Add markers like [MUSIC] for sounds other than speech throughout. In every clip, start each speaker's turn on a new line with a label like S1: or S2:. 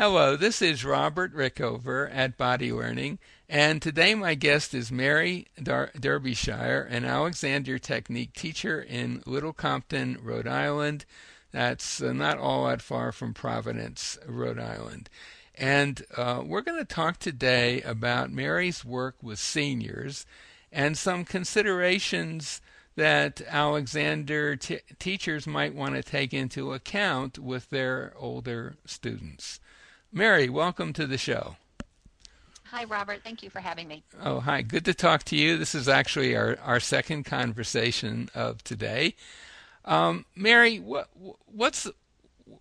S1: Hello, this is Robert Rickover at Body Learning, and today my guest is Mary Derbyshire, an Alexander Technique teacher in Little Compton, Rhode Island. That's uh, not all that far from Providence, Rhode Island. And uh, we're going to talk today about Mary's work with seniors and some considerations that Alexander t- teachers might want to take into account with their older students. Mary, welcome to the show.
S2: Hi, Robert. Thank you for having me.
S1: Oh, hi. Good to talk to you. This is actually our, our second conversation of today. Um, Mary, what what's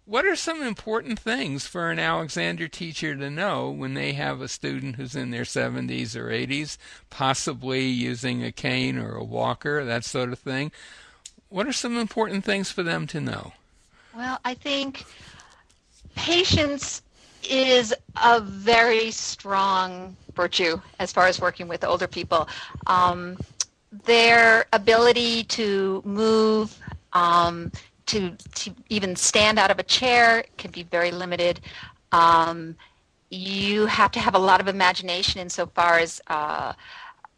S1: what are some important things for an Alexander teacher to know when they have a student who's in their 70s or 80s, possibly using a cane or a walker, that sort of thing? What are some important things for them to know?
S2: Well, I think patience is a very strong virtue as far as working with older people. Um, their ability to move, um, to, to even stand out of a chair can be very limited. Um, you have to have a lot of imagination insofar as uh,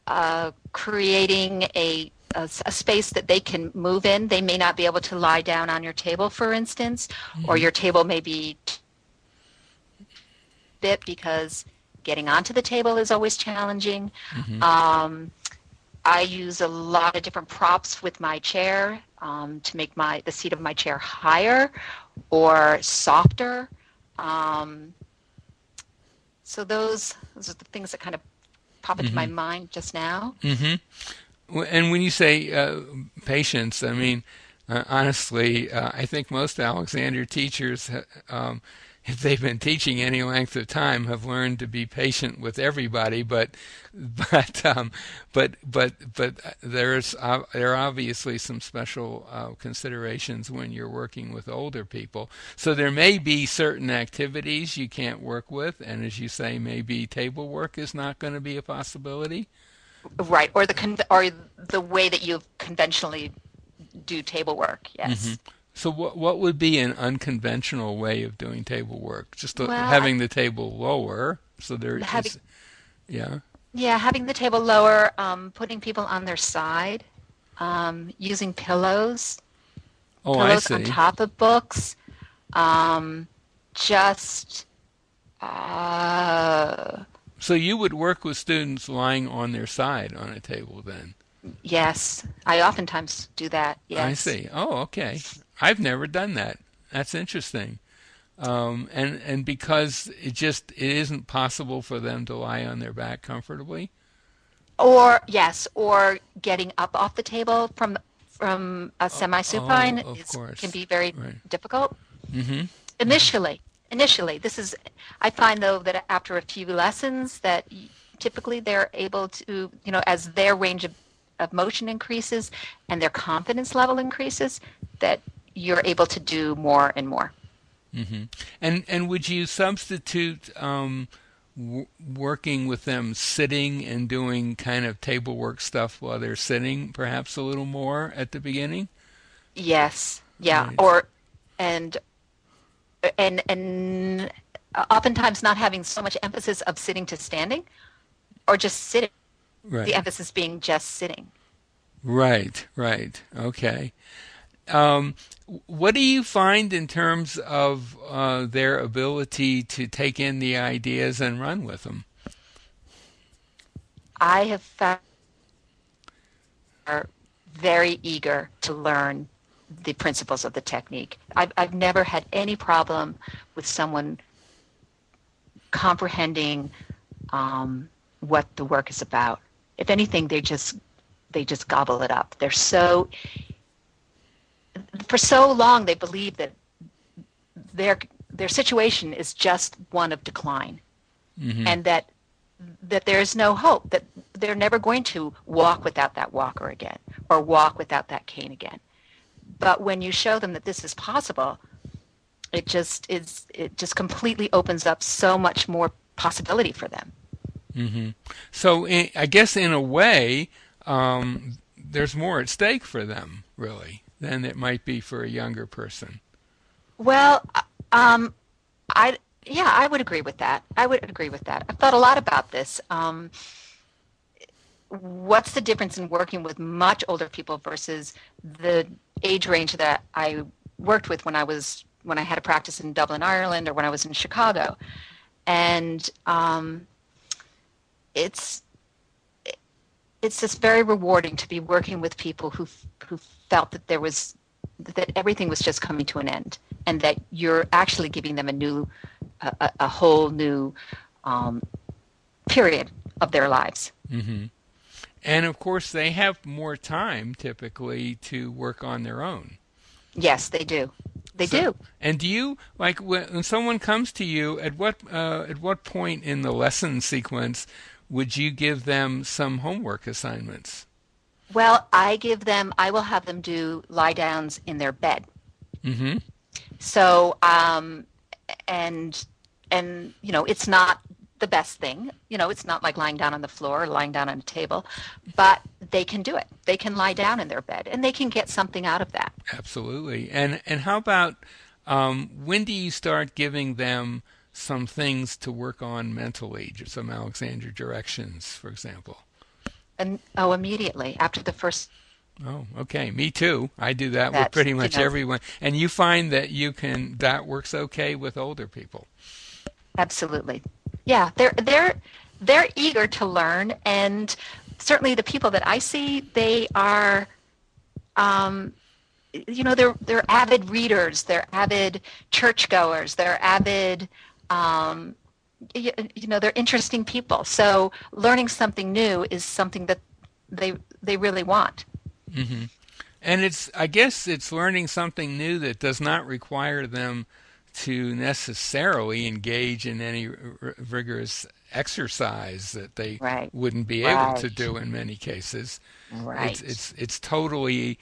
S2: uh, creating a, a, a, space that they can move in. They may not be able to lie down on your table, for instance, mm-hmm. or your table may be bit because getting onto the table is always challenging. Mm-hmm. Um, I use a lot of different props with my chair um, to make my the seat of my chair higher or softer. Um, so those those are the things that kind of pop into mm-hmm. my mind just now.
S1: Mm-hmm. And when you say uh, patience, I mean uh, honestly, uh, I think most Alexander teachers um, if they've been teaching any length of time, have learned to be patient with everybody. But, [LAUGHS] but, um, but, but, but there's uh, there are obviously some special uh, considerations when you're working with older people. So there may be certain activities you can't work with, and as you say, maybe table work is not going to be a possibility.
S2: Right, or the con- or the way that you conventionally do table work. Yes. Mm-hmm.
S1: So what what would be an unconventional way of doing table work? Just well, having the table lower so there having, is, yeah.
S2: Yeah, having the table lower, um, putting people on their side, um, using pillows,
S1: oh,
S2: pillows on top of books, um, just. Uh,
S1: so you would work with students lying on their side on a table then?
S2: Yes, I oftentimes do that. Yes.
S1: I see. Oh, okay. I've never done that. That's interesting. Um, and and because it just it isn't possible for them to lie on their back comfortably.
S2: Or yes, or getting up off the table from from a semi-supine
S1: oh,
S2: is, can be very right. difficult.
S1: Mm-hmm.
S2: Initially, initially, this is. I find though that after a few lessons, that typically they're able to, you know, as their range of, of motion increases and their confidence level increases, that you're able to do more and more.
S1: Mm-hmm. And and would you substitute um, w- working with them sitting and doing kind of table work stuff while they're sitting, perhaps a little more at the beginning?
S2: Yes. Yeah. Right. Or and and and oftentimes not having so much emphasis of sitting to standing, or just sitting. Right. The emphasis being just sitting.
S1: Right. Right. Okay. Um, what do you find in terms of uh, their ability to take in the ideas and run with them?
S2: I have found are very eager to learn the principles of the technique. I've, I've never had any problem with someone comprehending um, what the work is about. If anything, they just they just gobble it up. They're so for so long they believe that their their situation is just one of decline mm-hmm. and that that there is no hope that they're never going to walk without that walker again or walk without that cane again but when you show them that this is possible it just is it just completely opens up so much more possibility for them
S1: mm-hmm. so in, i guess in a way um, there's more at stake for them really than it might be for a younger person?
S2: Well, um, I yeah, I would agree with that. I would agree with that. I've thought a lot about this. Um, what's the difference in working with much older people versus the age range that I worked with when I was when I had a practice in Dublin, Ireland, or when I was in Chicago, and um, it's it's just very rewarding to be working with people who who felt that there was that everything was just coming to an end, and that you're actually giving them a new a, a whole new um, period of their lives.
S1: Mm-hmm. And of course, they have more time typically to work on their own.
S2: Yes, they do. They so, do.
S1: And do you like when someone comes to you at what uh, at what point in the lesson sequence would you give them some homework assignments?
S2: Well, I give them. I will have them do lie downs in their bed.
S1: Mm-hmm.
S2: So, um, and and you know, it's not the best thing. You know, it's not like lying down on the floor or lying down on a table, but they can do it. They can lie down in their bed and they can get something out of that.
S1: Absolutely. And and how about um, when do you start giving them some things to work on mentally, some Alexander directions, for example?
S2: And oh, immediately after the first
S1: Oh, okay. Me too. I do that That's, with pretty much you know, everyone. And you find that you can that works okay with older people.
S2: Absolutely. Yeah, they're they're they're eager to learn and certainly the people that I see, they are um, you know, they're they're avid readers, they're avid churchgoers, they're avid um, you, you know, they're interesting people. So learning something new is something that they they really want.
S1: Mm-hmm. And it's, I guess, it's learning something new that does not require them to necessarily engage in any r- rigorous exercise that they
S2: right.
S1: wouldn't be
S2: right.
S1: able to do in many cases.
S2: Right.
S1: It's it's it's totally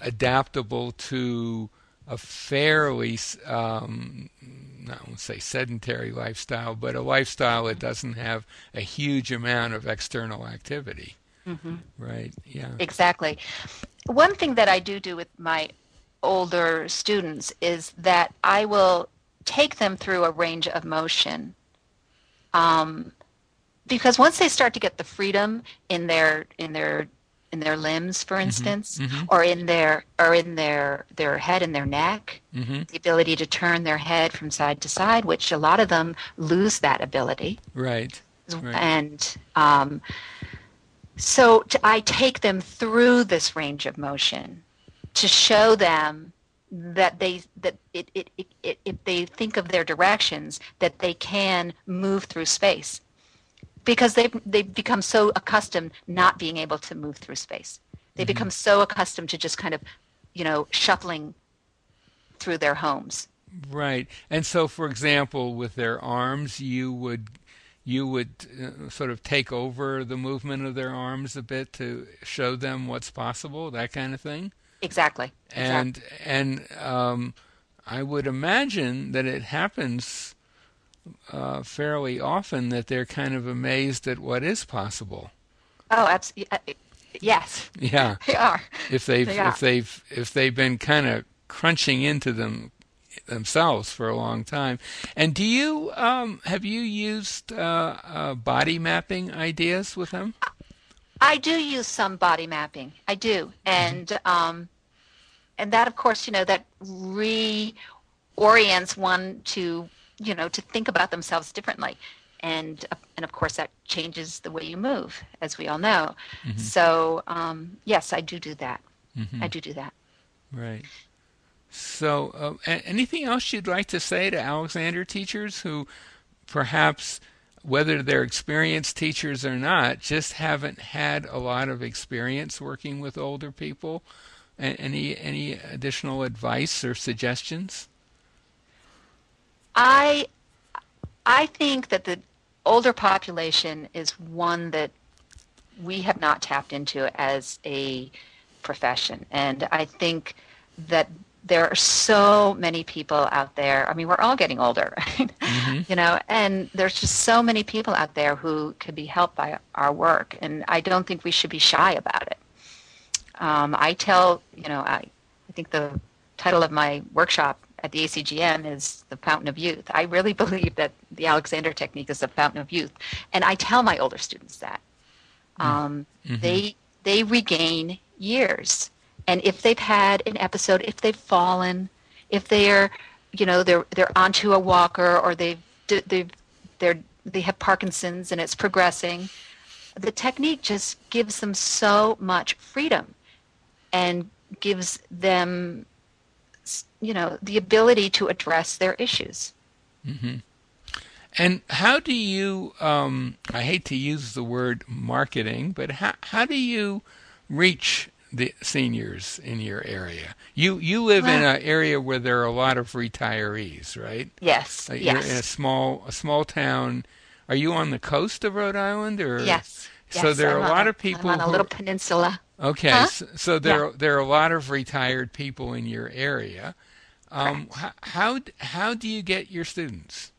S1: adaptable to a fairly um, I won't say sedentary lifestyle, but a lifestyle that doesn't have a huge amount of external activity.
S2: Mm-hmm.
S1: Right. Yeah.
S2: Exactly. One thing that I do do with my older students is that I will take them through a range of motion. Um, because once they start to get the freedom in their in their in their limbs, for mm-hmm. instance,
S1: mm-hmm.
S2: or in their or in their their head and their neck,
S1: mm-hmm.
S2: the ability to turn their head from side to side, which a lot of them lose that ability.
S1: Right. right.
S2: And um, so to, I take them through this range of motion to show them that they that it, it, it, it, if they think of their directions that they can move through space because they've they've become so accustomed not being able to move through space they mm-hmm. become so accustomed to just kind of you know shuffling through their homes
S1: right and so for example with their arms you would you would uh, sort of take over the movement of their arms a bit to show them what's possible that kind of thing
S2: Exactly.
S1: And
S2: exactly.
S1: and um, I would imagine that it happens uh, fairly often that they're kind of amazed at what is possible.
S2: Oh, absolutely. Uh, yes.
S1: Yeah. [LAUGHS]
S2: They are.
S1: If they've
S2: they
S1: if they've if they've been kind of crunching into them themselves for a long time. And do you um, have you used uh, uh, body mapping ideas with them?
S2: I do use some body mapping. I do, mm-hmm. and um, and that, of course, you know, that reorients one to you know to think about themselves differently, and uh, and of course that changes the way you move, as we all know.
S1: Mm-hmm.
S2: So um, yes, I do do that.
S1: Mm-hmm.
S2: I do do that.
S1: Right. So, uh, anything else you'd like to say to Alexander teachers who perhaps whether they're experienced teachers or not, just haven't had a lot of experience working with older people. Any any additional advice or suggestions?
S2: I I think that the older population is one that we have not tapped into as a profession, and I think that there are so many people out there. I mean, we're all getting older, [LAUGHS] right?
S1: mm-hmm.
S2: you know, and there's just so many people out there who could be helped by our work, and I don't think we should be shy about it. Um, I tell, you know, I, I think the title of my workshop at the ACGM is the fountain of youth. I really [LAUGHS] believe that the Alexander technique is the fountain of youth, and I tell my older students that mm. um, mm-hmm. they they regain years, and if they've had an episode, if they've fallen, if they're you know they're they're onto a walker or they've they've they're they have Parkinson's and it's progressing, the technique just gives them so much freedom and gives them you know the ability to address their issues
S1: mm-hmm. and how do you um, i hate to use the word marketing but how, how do you reach the seniors in your area you you live well, in an area where there are a lot of retirees right
S2: yes
S1: you're
S2: yes.
S1: in a small a small town are you on the coast of rhode island or
S2: yes
S1: so
S2: yes,
S1: there
S2: I'm
S1: are a lot of people
S2: I'm on a little peninsula
S1: Okay,
S2: huh?
S1: so, so, there
S2: yeah.
S1: there are a lot of retired people in your area. Um, how, how how do you get your students?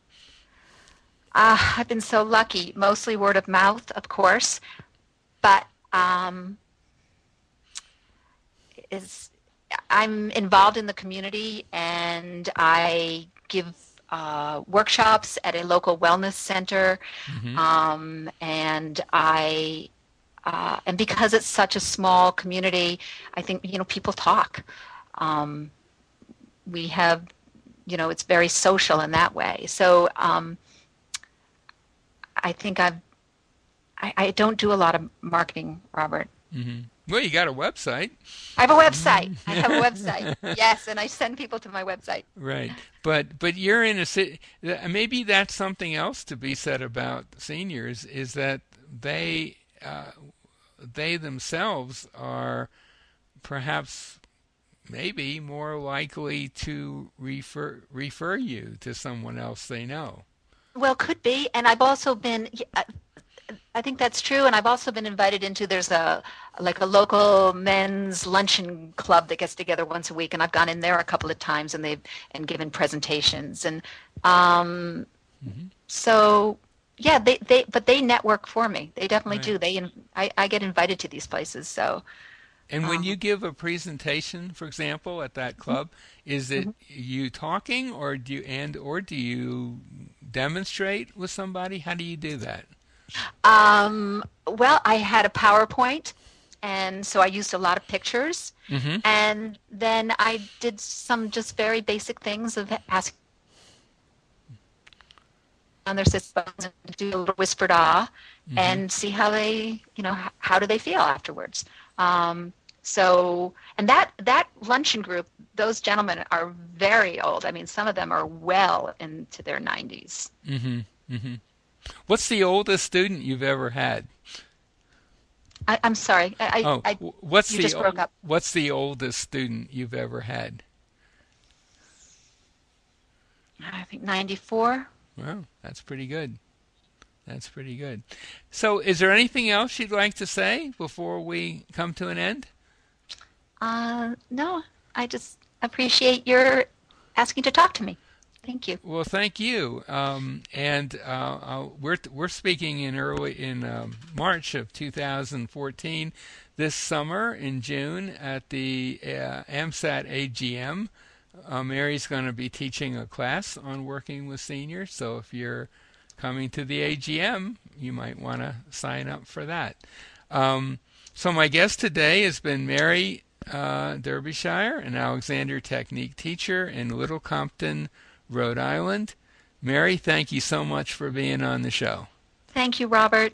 S2: Uh, I've been so lucky. Mostly word of mouth, of course, but um, is I'm involved in the community and I give uh, workshops at a local wellness center, mm-hmm. um, and I uh, and because it's such a small community, I think you know people talk. Um, we have, you know, it's very social in that way. So um, I think I've. I, I, don't do a lot of marketing, Robert.
S1: Mm-hmm. Well, you got a website.
S2: I have a website. I have a [LAUGHS] website. Yes, and I send people to my website.
S1: Right, but but you're in a city. Maybe that's something else to be said about seniors is that they uh, they themselves are perhaps maybe more likely to refer refer you to someone else they know.
S2: Well, could be, and I've also been. I think that's true, and I've also been invited into. There's a like a local men's luncheon club that gets together once a week, and I've gone in there a couple of times, and they've and given presentations, and um, mm-hmm. so yeah, they, they but they network for me. They definitely right. do. They I, I get invited to these places. So
S1: and when um, you give a presentation, for example, at that club, is it mm-hmm. you talking or do you and or do you demonstrate with somebody? How do you do that?
S2: Um, well, I had a PowerPoint, and so I used a lot of pictures, mm-hmm. and then I did some just very basic things of asking on their systems and do a little whispered ah mm-hmm. and see how they, you know, how do they feel afterwards. Um, so, and that that luncheon group, those gentlemen are very old. I mean, some of them are well into their 90s.
S1: Mm-hmm. Mm-hmm. What's the oldest student you've ever had?
S2: I, am sorry. I,
S1: oh,
S2: I,
S1: what's
S2: the
S1: just
S2: broke up.
S1: What's the oldest student you've ever had?
S2: I think 94.
S1: Well, that's pretty good. That's pretty good. So, is there anything else you'd like to say before we come to an end?
S2: Uh, no. I just appreciate your asking to talk to me. Thank you.
S1: Well, thank you. Um, and uh, uh, we're we're speaking in early in um, March of 2014, this summer in June at the uh, AMSAT AGM uh, Mary's going to be teaching a class on working with seniors. So if you're coming to the AGM, you might want to sign up for that. Um, so my guest today has been Mary uh, Derbyshire, an Alexander Technique teacher in Little Compton, Rhode Island. Mary, thank you so much for being on the show.
S2: Thank you, Robert.